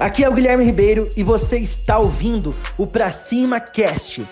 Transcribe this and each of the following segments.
Aqui é o Guilherme Ribeiro e você está ouvindo o Pra Cima Cast.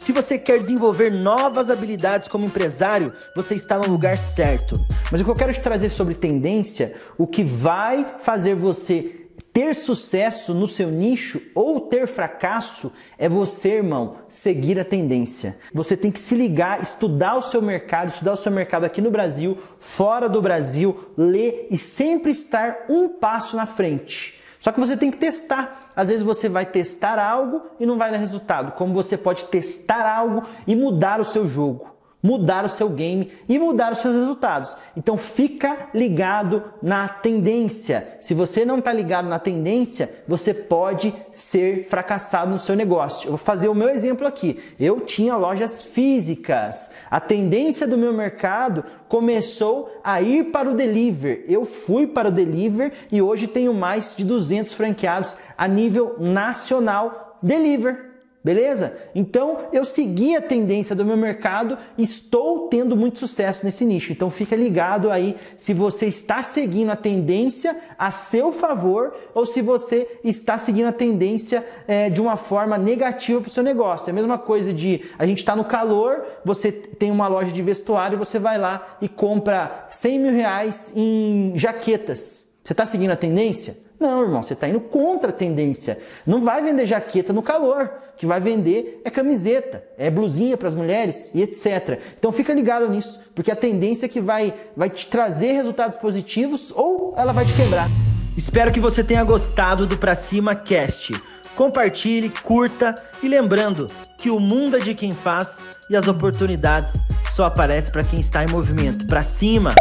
Se você quer desenvolver novas habilidades como empresário, você está no lugar certo. Mas o que eu quero te trazer sobre tendência, o que vai fazer você ter sucesso no seu nicho ou ter fracasso é você, irmão, seguir a tendência. Você tem que se ligar, estudar o seu mercado, estudar o seu mercado aqui no Brasil, fora do Brasil, ler e sempre estar um passo na frente. Só que você tem que testar. Às vezes você vai testar algo e não vai dar resultado. Como você pode testar algo e mudar o seu jogo mudar o seu game e mudar os seus resultados. Então fica ligado na tendência. Se você não está ligado na tendência, você pode ser fracassado no seu negócio. Eu vou fazer o meu exemplo aqui. Eu tinha lojas físicas. A tendência do meu mercado começou a ir para o deliver. Eu fui para o deliver e hoje tenho mais de 200 franqueados a nível nacional deliver. Beleza? Então eu segui a tendência do meu mercado e estou tendo muito sucesso nesse nicho. Então fica ligado aí se você está seguindo a tendência a seu favor ou se você está seguindo a tendência é, de uma forma negativa para o seu negócio. É a mesma coisa de a gente está no calor, você tem uma loja de vestuário, você vai lá e compra 100 mil reais em jaquetas. Você está seguindo a tendência? Não, irmão, você está indo contra a tendência. Não vai vender jaqueta no calor. O que vai vender é camiseta, é blusinha para as mulheres e etc. Então fica ligado nisso, porque a tendência é que vai, vai te trazer resultados positivos ou ela vai te quebrar. Espero que você tenha gostado do Pra Cima Cast. Compartilhe, curta e lembrando que o mundo é de quem faz e as oportunidades só aparecem para quem está em movimento. Pra cima!